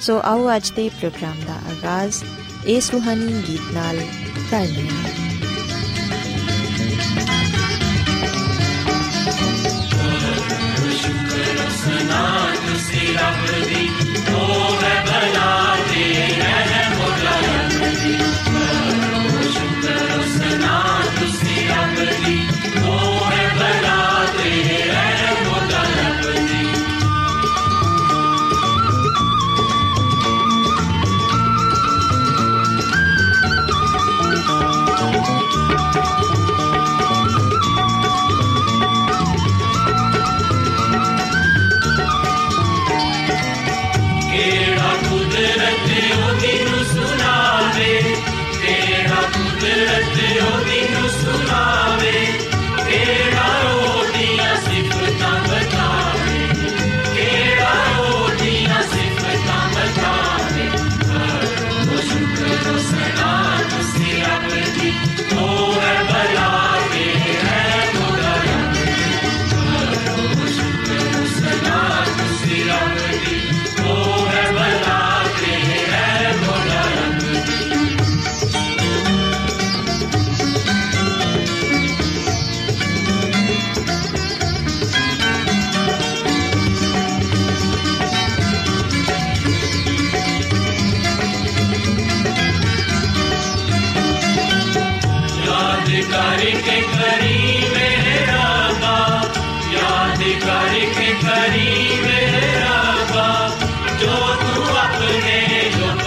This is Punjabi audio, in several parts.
ਸੋ ਆਓ ਅੱਜ ਦੇ ਪ੍ਰੋਗਰਾਮ ਦਾ ਆਗਾਜ਼ ਇਸ ਰੂਹਾਨੀ ਗੀਤ ਨਾਲ ਕਰਦੇ ਹਾਂ ਸ਼ੁਕਰ ਸਨਾ ਤੁਸੀਂ ਰੱਬ ਦੀ ਉਹ ਹੈ ਬਲਾ ਦੇ तू अपने लोगों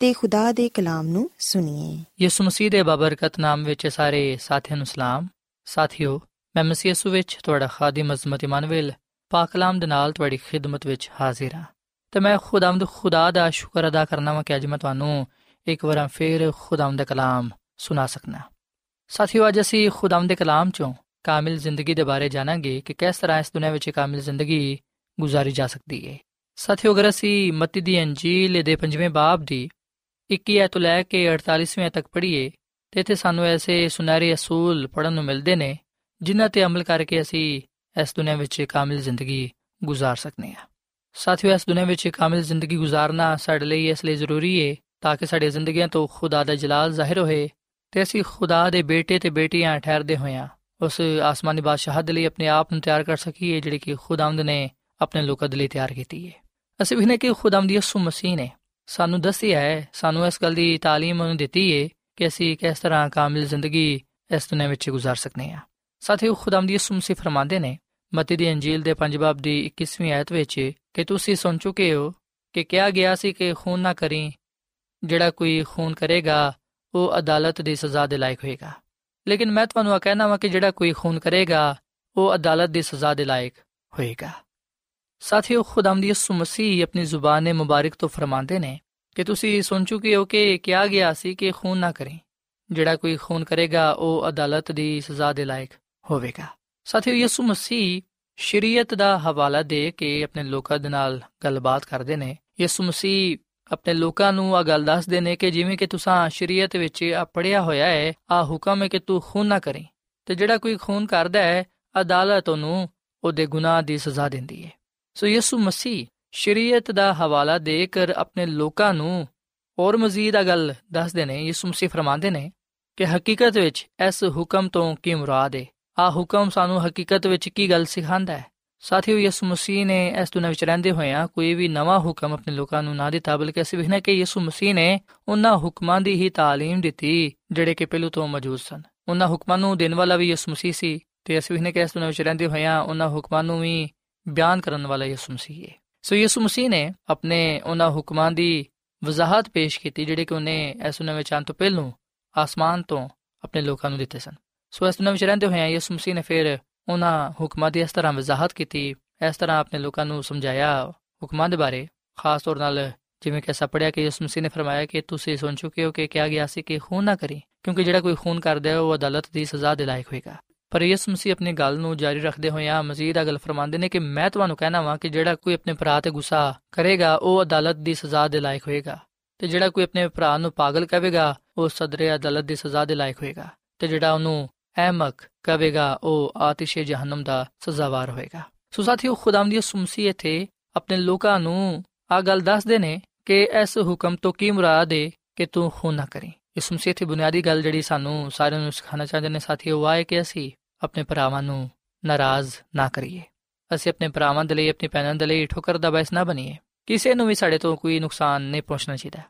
ਤੇ ਖੁਦਾ ਦੇ ਕਲਾਮ ਨੂੰ ਸੁਣੀਏ। ਯਿਸੂ ਮਸੀਹ ਦੇ ਬਬਰਕਤ ਨਾਮ ਵਿੱਚ ਸਾਰੇ ਸਾਥੀਆਂ ਨੂੰ ਸਲਾਮ। ਸਾਥਿਓ, ਮੈਂ ਮਸੀਹ ਯਿਸੂ ਵਿੱਚ ਤੁਹਾਡਾ ਖਾਦਮ ਅਜ਼ਮਤ ਇਮਾਨੁਅਲ, ਪਾਕ ਕਲਾਮ ਦੇ ਨਾਲ ਤੁਹਾਡੀ ਖਿਦਮਤ ਵਿੱਚ ਹਾਜ਼ਰ ਹਾਂ। ਤੇ ਮੈਂ ਖੁਦਾਵੰਦ ਖੁਦਾ ਦਾ ਸ਼ੁਕਰ ਅਦਾ ਕਰਨਾ ਵਾਂ ਕਿ ਅੱਜ ਮੈਂ ਤੁਹਾਨੂੰ ਇੱਕ ਵਾਰ ਫੇਰ ਖੁਦਾਵੰਦ ਦਾ ਕਲਾਮ ਸੁਣਾ ਸਕਣਾ ਸਾਥੀਓ, ਅੱਜ ਅਸੀਂ ਖੁਦਾਵੰਦ ਦੇ ਕਲਾਮ ਚੋਂ ਕਾਮਿਲ ਜ਼ਿੰਦਗੀ ਦੇ ਬਾਰੇ ਜਾਣਾਂਗੇ ਕਿ ਕਿਸ ਤਰ੍ਹਾਂ ਇਸ ਦੁਨੀਆਂ ਵਿੱਚ ਕਾਮਿਲ ਜ਼ਿੰਦਗੀ ਗੁਜ਼ਾਰੀ ਜਾ ਸਕਦੀ ਹੈ ਸਾਥੀਓ, ਅਗਰ ਅਸੀਂ ਮਤੀ ਦੀ ਅੰਜੀਲ ਦੇ ਪੰਜਵੇਂ ਬਾਬ ਦੀ 21 ਤੋਂ ਲੈ ਕੇ 48ਵੇਂ ਤੱਕ ਪੜ੍ਹੀਏ ਤੇ ਇੱਥੇ ਸਾਨੂੰ ਐਸੇ ਸੁਨਹਿਰੇ ਅਸੂਲ ਪੜਨ ਨੂੰ ਮਿਲਦੇ ਨੇ ਜਿਨ੍ਹਾਂ ਤੇ ਅਮਲ ਕਰਕੇ ਅਸੀਂ ਇਸ ਦੁਨੀਆਂ ਵਿੱਚ ਕਾਮਿਲ ਜ਼ਿੰਦਗੀ ਗੁਜ਼ਾਰ ਸਕਨੇ ਆ ਸਾਥੀਓ ਇਸ ਦੁਨੀਆਂ ਵਿੱਚ ਕਾਮਿਲ ਜ਼ਿੰਦਗੀ ਗੁਜ਼ਾਰਨਾ ਸਾਡੇ ਲਈ ਇਸ ਲਈ ਜ਼ਰੂਰੀ ਹੈ ਤਾਂ ਕਿ ਸਾਡੀ ਜ਼ਿੰਦਗੀਆਂ ਤੋਂ ਖੁਦਾ ਦਾ ਜਲਾਲ ਜ਼ਾਹਿਰ ਹੋਏ ਤੇ ਅਸੀਂ ਖੁਦਾ ਦੇ ਬੇਟੇ ਤੇ ਬੇਟੀਆਂ ਠਹਿਰਦੇ ਹੋਇਆਂ ਉਸ ਆਸਮਾਨੀ ਬਾਦਸ਼ਾਹ ਦੇ ਲਈ ਆਪਣੇ ਆਪ ਨੂੰ ਤਿਆਰ ਕਰ ਸਕੀਏ ਜਿਹੜੀ ਕਿ ਖੁਦਾਵੰਦ ਨੇ ਆਪਣੇ ਲੋਕਾਂ ਦੇ ਲਈ ਤਿਆਰ ਕੀਤੀ ਹੈ ਅਸੀਂ ਵੀ ਨੇ ਕਿ ਖੁਦਾਵੰਦ ਯਿਸੂ ਮਸੀਹ ਨੇ ਸਾਨੂੰ ਦੱਸਿਆ ਹੈ ਸਾਨੂੰ ਇਸ ਗੱਲ ਦੀ تعلیم ਉਹਨੇ ਦਿੱਤੀ ਹੈ ਕਿ ਅਸੀਂ ਕਿਸ ਤਰ੍ਹਾਂ ਕਾਮਿਲ ਜ਼ਿੰਦਗੀ ਇਸ ਦੁਨੀਆਂ ਵਿੱਚ ਗੁਜ਼ਾਰ ਸਕਨੇ ਆ ਸਾਥੀਓ ਖੁਦਾਵੰਦ ਯਿਸੂ ਮਸੀਹ ਫਰਮਾਉਂਦੇ ਨੇ ਮਤੀ ਦੀ ਅੰਜੀਲ ਦੇ 5 ਬਾਬ ਦੀ 21ਵੀਂ ਆਇਤ ਵਿੱਚ ਕਿ ਤੁਸੀਂ ਸੁਣ ਚੁੱਕੇ ਹੋ ਕਿ ਕਿਹਾ ਗਿਆ ਸੀ ਕਿ ਖੂਨ ਨਾ ਕਰੀ ਜਿਹੜਾ ਕੋਈ ਖੂਨ ਕਰੇਗਾ ਉਹ ਅਦਾਲਤ ਦੀ ਸਜ਼ਾ ਦੇ ਲਾਇਕ ਹੋਏਗਾ ਲੇਕਿਨ ਮੈਂ ਤੁਹਾਨੂੰ ਆ ਕਹਿਣਾ ਵਾਂ ਕਿ ਜਿਹੜਾ ਕੋਈ ਖੂਨ ਕਰੇਗਾ ਉਹ ਅਦਾਲਤ ਦੀ ਸਜ਼ਾ ਦੇ ਲਾਇਕ ਹੋਏਗਾ ਸਾਥੀਓ ਖੁਦਾਵੰਦ ਯਿਸੂ ਮਸੀਹ ਆਪਣੀ ਜ਼ੁਬਾਨ ਮੁਬਾਰਕ ਤੋਂ ਫਰਮਾਉਂਦੇ ਨੇ ਕਿ ਤੁਸੀਂ ਸੁਣ ਚੁੱਕੇ ਹੋ ਕਿ ਕਿਹਾ ਗਿਆ ਸੀ ਕਿ ਖੂਨ ਨਾ ਕਰੀ। ਜਿਹੜਾ ਕੋਈ ਖੂਨ ਕਰੇਗਾ, ਉਹ ਅਦਾਲਤ ਦੀ ਸਜ਼ਾ ਦੇ ਲਾਇਕ ਹੋਵੇਗਾ। ਸਾਥੀਓ, ਯਿਸੂ ਮਸੀਹ ਸ਼ਰੀਅਤ ਦਾ ਹਵਾਲਾ ਦੇ ਕੇ ਆਪਣੇ ਲੋਕਾਂ ਦੇ ਨਾਲ ਗੱਲਬਾਤ ਕਰਦੇ ਨੇ। ਯਿਸੂ ਮਸੀਹ ਆਪਣੇ ਲੋਕਾਂ ਨੂੰ ਆ ਗੱਲ ਦੱਸਦੇ ਨੇ ਕਿ ਜਿਵੇਂ ਕਿ ਤੁਸੀਂ ਸ਼ਰੀਅਤ ਵਿੱਚ ਆ ਪੜਿਆ ਹੋਇਆ ਹੈ ਆ ਹੁਕਮ ਹੈ ਕਿ ਤੂੰ ਖੂਨ ਨਾ ਕਰੀ। ਤੇ ਜਿਹੜਾ ਕੋਈ ਖੂਨ ਕਰਦਾ ਹੈ, ਅਦਾਲਤ ਉਹਨੂੰ ਉਹਦੇ ਗੁਨਾਹ ਦੀ ਸਜ਼ਾ ਦਿੰਦੀ ਹੈ। ਸੋ ਯਿਸੂ ਮਸੀਹ ਸ਼ਰੀਅਤ ਦਾ ਹਵਾਲਾ ਦੇ ਕੇ ਆਪਣੇ ਲੋਕਾਂ ਨੂੰ ਹੋਰ ਮਜ਼ੀਦ ਆ ਗੱਲ ਦੱਸਦੇ ਨੇ ਯਿਸੂ ਮਸੀਹ ਫਰਮਾਉਂਦੇ ਨੇ ਕਿ ਹਕੀਕਤ ਵਿੱਚ ਇਸ ਹੁਕਮ ਤੋਂ ਕੀ ਮੁਰਾਦ ਹੈ ਆ ਹੁਕਮ ਸਾਨੂੰ ਹਕੀਕਤ ਵਿੱਚ ਕੀ ਗੱਲ ਸਿਖਾਉਂਦਾ ਹੈ ਸਾਥੀਓ ਯਿਸੂ ਮਸੀਹ ਨੇ ਇਸ ਦੁਨੀਆਂ ਵਿੱਚ ਰਹਿੰਦੇ ਹੋਇਆਂ ਕੋਈ ਵੀ ਨਵਾਂ ਹੁਕਮ ਆਪਣੇ ਲੋਕਾਂ ਨੂੰ ਨਾ ਦਿੱਤਾ ਬਲਕਿ ਅਸੀਂ ਵੇਖਣਾ ਕਿ ਯਿਸੂ ਮਸੀਹ ਨੇ ਉਹਨਾਂ ਹੁਕਮਾਂ ਦੀ ਹੀ تعلیم ਦਿੱਤੀ ਜਿਹੜੇ ਕਿ ਪਹਿਲੂ ਤੋਂ ਮੌਜੂਦ ਸਨ ਉਹਨਾਂ ਹੁਕਮਾਂ ਨੂੰ ਦੇਣ ਵਾਲਾ ਵੀ ਯਿਸੂ ਮਸੀਹ ਸੀ ਤੇ ਅਸੀਂ ਵੇਖਣਾ ਕਿ ਇਸ ਦੁਨੀਆਂ ਵਿੱਚ ਰਹਿੰਦੇ ਹੋਇਆਂ ਉਹਨਾਂ ਹੁਕਮਾਂ ਨੂੰ ਵੀ ਬਿਆਨ ਕਰਨ ਵਾਲਾ ਯਿਸੂ ਮਸੀਹ ਹੈ ਸੋ ਯਿਸੂ ਮਸੀਹ ਨੇ ਆਪਣੇ ਉਹਨਾਂ ਹੁਕਮਾਂ ਦੀ ਵਜ਼ਾਹਤ ਪੇਸ਼ ਕੀਤੀ, ਜਿਹੜੇ ਕਿ ਉਹਨੇ ਇਸ ਨਵੇਂ ਵਿੱਚ ਤੋਂ ਪਹਿਲੋਂ ਆਸਮਾਨ ਤੋਂ ਆਪਣੇ ਲੋਕਾਂ ਨੂੰ ਦਿੱਤੇ ਸਨ। ਸੋ ਇਸ ਦੁਨੀਆਂ ਵਿੱਚ ਰਹਿੰਦੇ ਹੋਇਆਂ ਯਿਸੂ ਮਸੀਹ ਨੇ ਫਿਰ ਉਹਨਾਂ ਹੁਕਮਾਂ ਦੀ ਇਸ ਤਰ੍ਹਾਂ ਵਜ਼ਾਹਤ ਕੀਤੀ, ਇਸ ਤਰ੍ਹਾਂ ਆਪਣੇ ਲੋਕਾਂ ਨੂੰ ਸਮਝਾਇਆ ਹੁਕਮਾਂ ਦੇ ਬਾਰੇ। ਖਾਸ ਤੌਰ ਨਾਲ ਜਿਵੇਂ ਕਿ ਅਸਾਂ ਪੜਿਆ ਕਿ ਯਿਸੂ ਮਸੀਹ ਨੇ ਫਰਮਾਇਆ ਕਿ ਤੁਸੀਂ ਸੁਣ ਚੁੱਕੇ ਹੋ ਕਿ ਕਿਹਾ ਗਿਆ ਸੀ ਕਿ ਖੂਨ ਨਾ ਕਰੀ, ਕਿਉਂਕਿ ਜਿਹੜਾ ਕੋਈ ਖੂਨ ਕਰਦਾ ਹੈ ਉਹ ਅਦਾਲਤ ਦੀ ਸਜ਼ਾ ਦੇ ਲਾਇਕ ਹੋਏਗਾ। ਪਰ ਯਿਸੂ ਮਸੀਹ ਆਪਣੀ ਗੱਲ ਨੂੰ ਜਾਰੀ ਰੱਖਦੇ ਹੋਇਆਂ ਮਜ਼ੀਦ ਅਗਲ ਫਰਮਾਉਂਦੇ ਨੇ ਕਿ ਮੈਂ ਤੁਹਾਨੂੰ ਕਹਿਣਾ ਵਾਂ ਕਿ ਜਿਹੜਾ ਕੋਈ ਆਪਣੇ ਭਰਾ ਤੇ ਗੁੱਸਾ ਕਰੇਗਾ, ਉਹ ਅਦਾਲਤ ਦੀ ਸਜ਼ਾ ਦੇ ਲਾਇਕ ਹੋਏਗਾ ਤੇ ਜਿਹੜਾ ਕੋਈ ਆਪਣੇ ਭਰਾ ਨੂੰ ਪਾਗਲ ਕਹੇਗਾ ਉਹ ਸਦਰੇ ਅਦਾਲਤ ਦੀ ਸਜ਼ਾ ਦੇ ਲਾਇਕ ਹੋਏਗਾ ਤੇ ਜਿਹੜਾ ਉਹਨੂੰ ਅਹਿਮਕ ਕਹੇਗਾ ਉਹ ਆਤਿਸ਼ੇ ਜਹਨਮ ਦਾ ਸਜ਼ਾਵਾਰ ਹੋਏਗਾ। ਸੋ ਸਾਥੀਓ ਖੁਦਾਮ ਦੀ ਸੁਮਸੀ ਇਥੇ ਆਪਣੇ ਲੋਕਾਂ ਨੂੰ ਆ ਗੱਲ ਦੱਸਦੇ ਨੇ ਕਿ ਇਸ ਹੁਕਮ ਤੋਂ ਕੀ ਮੁਰਾਦ ਹੈ ਕਿ ਤੂੰ ਖੂਨ ਨਾ ਕਰੀ। ਇਸ ਸੁਮਸੀ ਇਥੇ ਬੁਨਿਆਦੀ ਗੱਲ ਜਿਹੜੀ ਸਾਨੂੰ ਸਾਰਿਆਂ ਨੂੰ ਸਿਖਾਣਾ ਚਾਹੁੰਦੇ ਨੇ ਸਾਥੀਓ ਵਾਹ ਹੈ ਕਿ ਅਸੀਂ ਆਪਣੇ ਭਰਾਵਾਂ ਨੂੰ ਨਾਰਾਜ਼ ਨਾ ਕਰੀਏ। ਅਸੀਂ ਆਪਣੇ ਭਰਾਵਾਂ ਦੇ ਲਈ, ਆਪਣੀ ਭੈਣਾਂ ਦੇ ਲਈ ਠੋਕਰ ਦਾ ਬੈਸ ਨਾ ਬਣੀਏ। ਕਿਸੇ ਨੂੰ ਵੀ ਸਾਡੇ ਤੋਂ ਕੋਈ ਨੁਕਸਾਨ ਨਹੀਂ ਪਹੁੰਚਣਾ ਚਾਹੀਦਾ।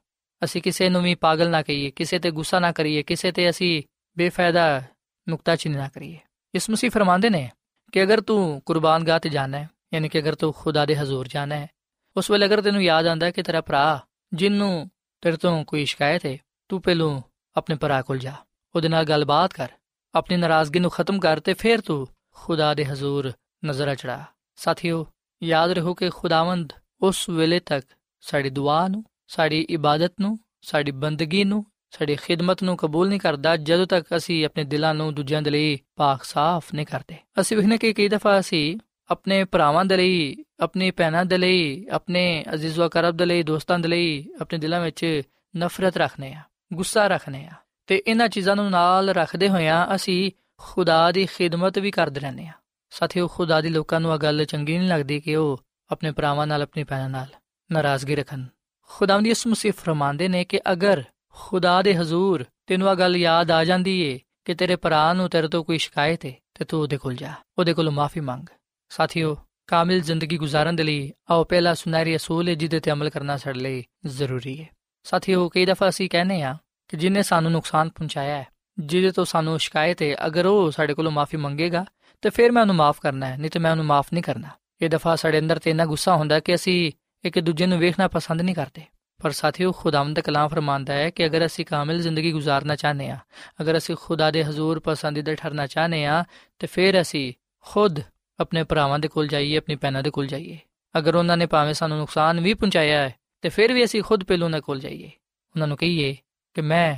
ਅਸੀਂ ਕਿਸੇ ਨੂੰ ਵੀ ਪਾਗਲ ਨਾ ਕਹੀਏ, ਕਿਸੇ ਤੇ ਗੁੱਸਾ ਨਾ ਕਰੀਏ, ਕਿਸੇ ਤੇ ਅਸੀਂ ਬੇਫਾਇਦਾ ਨੁਕਤਾਚੀਨੀ ਨਾ ਕਰੀਏ। ਇਸ ਮਸੀਹ ਫਰਮਾਉਂਦੇ ਨੇ ਕਿ ਅਗਰ ਤੂੰ ਕੁਰਬਾਨਗਾਹ ਤੇ ਜਾਣਾ ਹੈ, ਯਾਨੀ ਕਿ ਅਗਰ ਤੂੰ ਖੁਦਾ ਦੇ ਹਜ਼ੂਰ ਜਾਣਾ ਹੈ, ਉਸ ਵੇਲੇ ਅਗਰ ਤੈਨੂੰ ਯਾਦ ਆਂਦਾ ਕਿ ਤੇਰਾ ਭਰਾ, ਜਿੰਨੂੰ ਤੇਰੇ ਤੋਂ ਕੋਈ ਸ਼ਿਕਾਇਤ ਹੈ ਤੂੰ ਪਹਿਲੋਂ ਆਪਣੇ ਭਰਾ ਕੋਲ ਜਾ, ਉਹਦੇ ਨਾਲ ਗੱਲਬਾਤ ਕਰ। ਆਪਣੀ ਨਾਰਾਜ਼ਗੀ ਨੂੰ ਖਤਮ ਕਰ ਤੇ ਫਿਰ ਤੂੰ ਖੁਦਾ ਦੇ ਹਜ਼ੂਰ ਨਜ਼ਰ ਚੜਾ। ਸਾਥੀਓ, ਯਾਦ ਰਹੋ ਕਿ ਖੁਦਾਵੰਦ ਉਸ ਵੇਲੇ ਤੱਕ ਸਾਡੀ ਦੁਆ ਨੂੰ, ਸਾਡੀ ਇਬਾਦਤ ਨੂੰ, ਸਾਡੀ ਬੰਦਗੀ ਨੂੰ, ਸਾਡੀ ਖਿਦਮਤ ਨੂੰ ਕਬੂਲ ਨਹੀਂ ਕਰਦਾ ਜਦੋਂ ਤੱਕ ਅਸੀਂ ਆਪਣੇ ਦਿਲਾਂ ਨੂੰ ਦੂਜਿਆਂ ਦੇ ਲਈ ਪਾਕ ਸਾਫ਼ ਨਹੀਂ ਕਰਦੇ। ਅਸੀਂ ਵੇਖਨੇ ਕਿ ਕਈ ਦਫਾ ਅਸੀਂ ਆਪਣੇ ਭਰਾਵਾਂ ਦੇ ਲਈ, ਆਪਣੀ ਭੈਣਾਂ ਦੇ ਲਈ, ਆਪਣੇ ਅਜ਼ੀਜ਼ ਵਕਰਬ ਦੇ ਲਈ, ਦੋਸਤਾਂ ਦੇ ਲਈ ਆਪਣੇ ਦਿਲਾਂ ਵਿੱਚ ਨਫ਼ਰਤ ਰੱਖਨੇ ਆ ਗੁੱਸਾ ਰੱਖਨੇ ਆ ਤੇ ਇਹਨਾਂ ਚੀਜ਼ਾਂ ਨੂੰ ਨਾਲ ਰੱਖਦੇ ਹੋਇਆਂ ਅਸੀਂ ਖੁਦਾ ਦੀ ਖਿਦਮਤ ਵੀ ਕਰਦੇ ਰਹਿੰਦੇ ਆ ਸਾਥੀਓ, ਖੁਦਾ ਦੀ ਲੋਕਾਂ ਨੂੰ ਇਹ ਗੱਲ ਚੰਗੀ ਨਹੀਂ ਲੱਗਦੀ ਕਿ ਉਹ ਆਪਣੇ ਭਰਾਵਾਂ ਨਾਲ, ਆਪਣੀ ਭੈਣਾਂ ਨਾਲ ਨਾਰਾਜ਼ਗੀ ਰੱਖਣ। ਖੁਦਾਵੰਦੀ ਇਸ ਮੁਸੀਫ ਫਰਮਾਉਂਦੇ ਨੇ ਕਿ ਅਗਰ ਖੁਦਾ ਦੇ ਹਜ਼ੂਰ ਤੈਨੂੰ ਇਹ ਗੱਲ ਯਾਦ ਆ ਜਾਂਦੀ ਏ ਕਿ ਤੇਰੇ ਭਰਾ ਨੂੰ ਤੇਰੇ ਤੋਂ ਕੋਈ ਸ਼ਿਕਾਇਤ ਹੈ ਤੇ ਤੂੰ ਉਹਦੇ ਕੋਲ ਜਾ, ਉਹਦੇ ਕੋਲ ਮਾਫੀ ਮੰਗ। ਸਾਥੀਓ, ਕਾਮਿਲ ਜ਼ਿੰਦਗੀ ਗੁਜ਼ਾਰਨ ਦੇ ਲਈ ਆਓ, ਪਹਿਲਾ ਸੁਨਹਿਰੀ ਅਸੂਲ ਹੈ ਜਿਹਦੇ ਤੇ ਅਮਲ ਕਰਨਾ ਸਾਡੇ ਲਈ ਜ਼ਰੂਰੀ ਹੈ। ਸਾਥੀਓ ਕਈ ਦਫਾ ਅਸੀਂ ਕਹਿੰਦੇ ਆ ਕਿ ਜਿਨੇ ਸਾਨੂੰ ਨੁਕਸਾਨ ਪਹੁੰਚਾਇਆ ਹੈ, ਜਿਹਦੇ ਤੋਂ ਸਾਨੂੰ ਸ਼ਿਕਾਇਤ ਹੈ, ਅਗਰ ਉਹ ਸਾਡੇ ਕੋਲੋਂ ਮਾਫੀ ਮੰਗੇਗਾ, ਤੇ ਫਿਰ ਮੈਂ ਉਹਨੂੰ ਮਾਫ ਕਰਨਾ ਹੈ, ਨਹੀਂ ਤੇ ਮੈਂ ਉਹਨੂੰ ਮਾਫ ਨਹੀਂ ਕਰਨਾ। ਇਹ ਦਫਾ ਸਾਡੇ ਅੰਦਰ ਤੇ ਇੰਨਾ ਗੁੱਸਾ ਹੁੰਦਾ ਕਿ ਅਸੀਂ ਇੱਕ ਦੂਜੇ ਨੂੰ ਵੇਖਣਾ ਪਸੰਦ ਨਹੀਂ ਕਰਦੇ। ਪਰ ਸਾਥੀਓ, ਖੁਦਾਵੰਦ ਦਾ ਕਲਾਮ ਫਰਮਾਂਦਾ ਹੈ ਕਿ ਅਗਰ ਅਸੀਂ ਕਾਮਿਲ ਜ਼ਿੰਦਗੀ ਗੁਜ਼ਾਰਨਾ ਚਾਹਨੇ ਆ ਅਗਰ ਅਸੀਂ ਖੁਦਾ ਦੇ ਹਜ਼ੂਰ ਪਸੰਦੀਦਾ ਠਹਿਰਨਾ ਚਾਹਨੇ ਆ ਤੇ ਫਿਰ ਅਸੀਂ ਖੁਦ ਆਪਣੇ ਭਰਾਵਾਂ ਦੇ ਕੋਲ ਜਾਈਏ, ਆਪਣੀ ਭੈਣਾਂ ਦੇ ਕੋਲ ਜਾਈਏ। ਅਗਰ ਉਹਨਾਂ ਨੇ ਭਾਵੇਂ ਸਾਨੂੰ ਨੁਕਸਾਨ ਵੀ ਪਹੁੰਚਾਇਆ ਹੈ ਤੇ ਫਿਰ ਵੀ ਅਸੀਂ ਖੁਦ ਪਹਿਲੋਂ ਉਹਨਾਂ ਕੋਲ ਜਾਈਏ। ਉਹਨਾਂ ਨੂੰ ਕਹੀਏ ਕਿ ਮੈਂ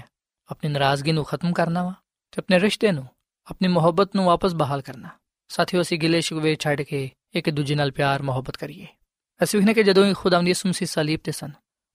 ਆਪਣੀ ਨਾਰਾਜ਼ਗੀ ਨੂੰ ਖਤਮ ਕਰਨਾ ਵਾ ਤੇ ਆਪਣੇ ਰਿਸ਼ਤੇ ਨੂੰ, ਆਪਣੀ ਮੁਹੱਬਤ ਨੂੰ ਵਾਪਸ ਬਹਾਲ ਕਰਨਾ। ਸਾਥੀਓ, ਅਸੀਂ ਗਿਲੇ ਸ਼ਿਕਵੇ ਛੱਡ ਕੇ ਇੱਕ ਦੂਜੇ ਨਾਲ ਪਿਆਰ, ਮੁਹੱਬਤ ਕਰੀਏ। ਅਸੀਂ ਵੇਖਨੇ ਕਿ ਜਦੋਂ ਖੁਦਾਵੰਦ ਯਿਸੂ ਮਸੀਹ ਸਲੀਬ ਤੇ ਸਨ,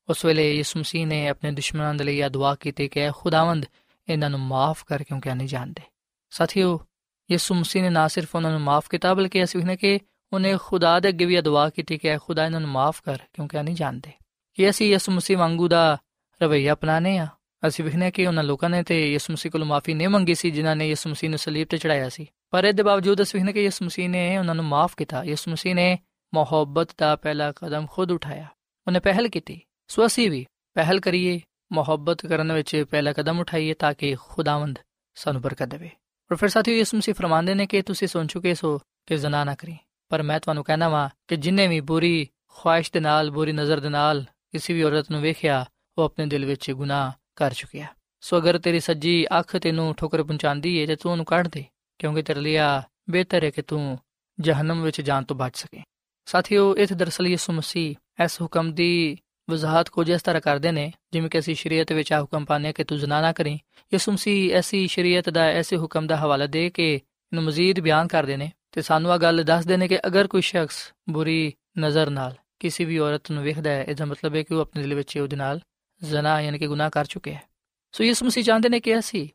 ਉਸ ਵੇਲੇ ਯਿਸੂ ਮਸੀਹ ਨੇ ਆਪਣੇ ਦੁਸ਼ਮਣਾਂ ਦੇ ਲਈ ਇਹ ਦੁਆ ਕੀਤੀ ਕਿ ਖੁਦਾਵੰਦ ਇਹਨਾਂ ਨੂੰ ਮਾਫ ਕਰ ਕਿਉਂਕਿ ਆ ਨਹੀਂ ਜਾਣਦੇ। ਸਾਥੀਓ, ਯਿਸੂ ਮਸੀਹ ਨੇ ਨਾ ਸਿਰਫ ਉਹਨਾਂ ਨੂੰ ਮਾਫ ਕੀਤਾ, ਬਲਕਿ ਅਸੀਂ ਵੇਖਨੇ ਕਿ ਉਹਨੇ ਖੁਦਾ ਦੇ ਅੱਗੇ ਵੀ ਦੁਆ ਕੀਤੀ ਕਿ ਖੁਦਾ ਇਹਨਾਂ ਨੂੰ ਮਾਫ ਕਰ ਕਿਉਂਕਿ ਆ ਨਹੀਂ ਜਾਣਦੇ। ਕਿ ਅਸੀਂ ਯਿਸੂ ਮਸੀਹ ਵਾਂਗੂ ਦਾ ਰਵਈਆ ਅਪਣਾਣੇ ਆ ਅਸੀਂ ਵੇਖਨੇ ਕਿ ਉਹਨਾਂ ਲੋਕਾਂ ਨੇ ਤੇ ਯਿਸੂ ਮਸੀਹ ਕੋਲ ਮਾਫੀ ਨਹੀਂ ਮੰਗੀ ਸੀ, ਜਿਨ੍ਹਾਂ ਨੇ ਯਿਸੂ ਮਸੀਹ ਨੂੰ ਸਲੀਬ ਤੇ ਚੜਾਇਆ ਸੀ। ਪਰ ਇਹਦੇ ਬਾਵਜੂਦ ਅਸੀਂ ਵੇਖਨੇ ਕਿ ਯਿਸੂ ਮਸੀਹ ਨੇ ਉਹਨਾਂ ਨੂੰ ਮਾਫ ਕੀਤਾ। ਯਿਸੂ ਮਸੀਹ ਨੇ ਮੁਹੱਬਤ ਦਾ ਪਹਿਲਾ ਕਦਮ ਖੁਦ ਉਠਾਇਆ। ਉਹਨੇ ਪਹਿਲ ਕੀਤੀ। ਸੋ ਅਸੀਂ ਵੀ ਪਹਿਲ ਕਰੀਏ, ਮੁਹੱਬਤ ਕਰਨ ਵਿੱਚ ਪਹਿਲਾ ਕਦਮ ਉਠਾਈਏ ਤਾਂ ਕਿ ਖੁਦਾਵੰਦ ਸਾਨੂੰ ਬਰਕਤ ਦੇਵੇ। ਔਰ ਫਿਰ ਸਾਥੀਓ, ਯਿਸੂ ਮਸੀਹ ਫਰਮਾਉਂਦੇ ਨੇ ਕਿ ਤੁਸੀਂ ਸੁਣ ਚੁੱਕੇ ਸੋ ਕਿ ਜ਼ਨਾ ਨਾ ਕਰੀ। ਪਰ ਮੈਂ ਤੁਹਾਨੂੰ ਕਹਿਣਾ ਵਾਂ ਕਿ ਜਿੰਨੇ ਵੀ ਬੁਰੀ ਖੁਆਇਸ਼ ਦੇ ਨਾਲ, ਬੁਰੀ ਨਜ਼ਰ ਦੇ ਨਾਲ ਕਿਸੇ ਵੀ ਔਰਤ ਨੂੰ ਵੇਖਿਆ, ਉਹ ਆਪਣੇ ਦਿਲ ਵਿੱਚ ਗੁਨਾਹ ਕਰ ਚੁੱਕਿਆ। ਸੋ ਅਗਰ ਤੇਰੀ ਸੱਜੀ ਅੱਖ ਤੈਨੂੰ ਠੋਕਰ ਪਹੁੰਚਾਉਂਦੀ ਏ ਤੇ ਤੂੰ ਉਹਨੂੰ ਕੱਢ ਦੇ, ਕਿਉਂਕਿ ਤੇਰੇ ਲਈ ਆ ਬਿਹਤਰ ਹੈ ਕਿ ਤੂੰ ਜਹਨਮ ਵਿੱਚ ਜਾਣ ਤੋਂ ਬਚ ਸਕੇ। ਸਾਥੀਓ ਇਹ ਦਰਸਲ ਯਿਸੂ ਮਸੀਹ ਇਸ ਹੁਕਮ ਦੀ ਵਜ਼ਾਹਤ ਕੁਝ ਇਸ ਤਰ੍ਹਾਂ ਕਰਦੇ ਨੇ, ਜਿਵੇਂ ਕਿ ਅਸੀਂ ਸ਼ਰੀਅਤ ਵਿੱਚ ਆ ਹੁਕਮ ਪਾਣੇ ਕਿ ਤੂੰ ਜ਼ਨਾ ਨਾ ਕਰੀ। ਯਿਸੂ ਮਸੀਹ ਐਸੀ ਸ਼ਰੀਅਤ ਦਾ, ਐਸੇ ਹੁਕਮ ਦਾ ਹਵਾਲਾ ਦੇ ਕੇ ਇਹਨੂੰ ਮਜ਼ੀਦ ਬਿਆਨ ਕਰਦੇ ਨੇ ਤੇ ਸਾਨੂੰ ਆ ਗੱਲ ਦੱਸਦੇ ਨੇ ਕਿ ਅਗਰ ਕੋਈ ਸ਼ਖਸ ਬੁਰੀ ਨਜ਼ਰ ਨਾਲ ਕਿਸੇ ਵੀ ਔਰਤ ਨੂੰ ਵੇਖਦਾ ਹੈ, ਇਹਦਾ ਮਤਲਬ ਹੈ ਕਿ ਉਹ ਆਪਣੇ ਦਿਲ ਵਿੱਚ ਉਹਦੇ ਨਾਲ ਜ਼ਨਾ ਯਾਨੀ ਕਿ ਗੁਨਾਹ ਕਰ ਚੁੱਕਿਆ ਹੈ। ਸੋ ਯਿਸੂ ਮਸੀਹ ਚਾਹੁੰਦੇ ਨੇ ਕਿ ਅਸੀਂ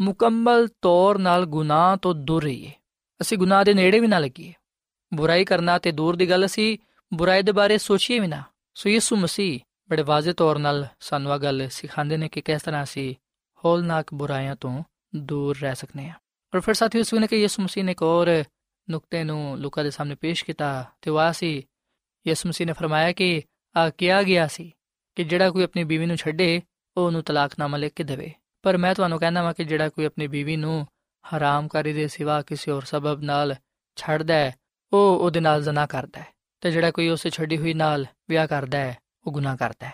ਮੁਕੰਮਲ ਤੌਰ ਨਾਲ ਗੁਨਾਹ ਤੋਂ ਦੂਰ ਰਹੀਏ। ਅਸੀਂ ਗੁਨਾਹ ਦੇ ਨੇੜੇ ਵੀ ਨਾ ਲੱਗੀਏ। ਬੁਰਾਈ ਕਰਨਾ ਤੇ ਦੂਰ ਦੀ ਗੱਲ ਅਸੀਂ ਬੁਰਾਈ ਦੇ ਬਾਰੇ ਸੋਚੀਏ ਵੀ ਨਾ। ਸੋ ਯਿਸੂ ਮਸੀਹ ਬੜੇ ਵਾਜ਼ਿਹ ਤੌਰ ਨਾਲ ਸਾਨੂੰ ਆ ਗੱਲ ਸਿਖਾਉਂਦੇ ਨੇ ਕਿ ਕਿਸ ਤਰ੍ਹਾਂ ਅਸੀਂ ਹੌਲਨਾਕ ਬੁਰਾਈਆਂ ਤੋਂ ਦੂਰ ਰਹਿ ਸਕਨੇ ਆ ਔਰ ਫਿਰ ਸਾਥੀਓ ਸੁਣੇ ਕਿ ਯਿਸੂ ਮਸੀਹ ਨੇ ਇੱਕ ਹੋਰ ਨੁਕਤੇ ਨੂੰ ਲੋਕਾਂ ਦੇ ਸਾਹਮਣੇ ਪੇਸ਼ ਕੀਤਾ, ਤੇ ਉਹ ਸੀ ਯਿਸੂ ਮਸੀਹ ਨੇ ਫਰਮਾਇਆ ਕਿ, ਆ ਕਿਹਾ ਗਿਆ ਸੀ ਕਿ ਜਿਹੜਾ ਕੋਈ ਆਪਣੀ ਬੀਵੀ ਨੂੰ ਛੱਡੇ, ਉਹ ਉਹਨੂੰ ਤਲਾਕਨਾਮਾ ਲਿਖ ਕੇ ਦੇਵੇ। ਪਰ ਮੈਂ ਤੁਹਾਨੂੰ ਕਹਿੰਦਾ ਹਾਂ ਕਿ ਜਿਹੜਾ ਕੋਈ ਆਪਣੀ ਬੀਵੀ ਨੂੰ ਹਰਾਮਕਾਰੀ ਦੇ ਸਿਵਾ ਕਿਸੇ ਹੋਰ ਸਬਬ ਨਾਲ ਛੱਡਦਾ ਹੈ, ਉਹ ਉਹਦੇ ਨਾਲ ਜ਼ਨਾ ਕਰਦਾ ਹੈ ਤੇ ਜਿਹੜਾ ਕੋਈ ਉਸੇ ਛੱਡੀ ਹੋਈ ਨਾਲ ਵਿਆਹ ਕਰਦਾ ਹੈ, ਉਹ ਗੁਨਾਹ ਕਰਦਾ ਹੈ।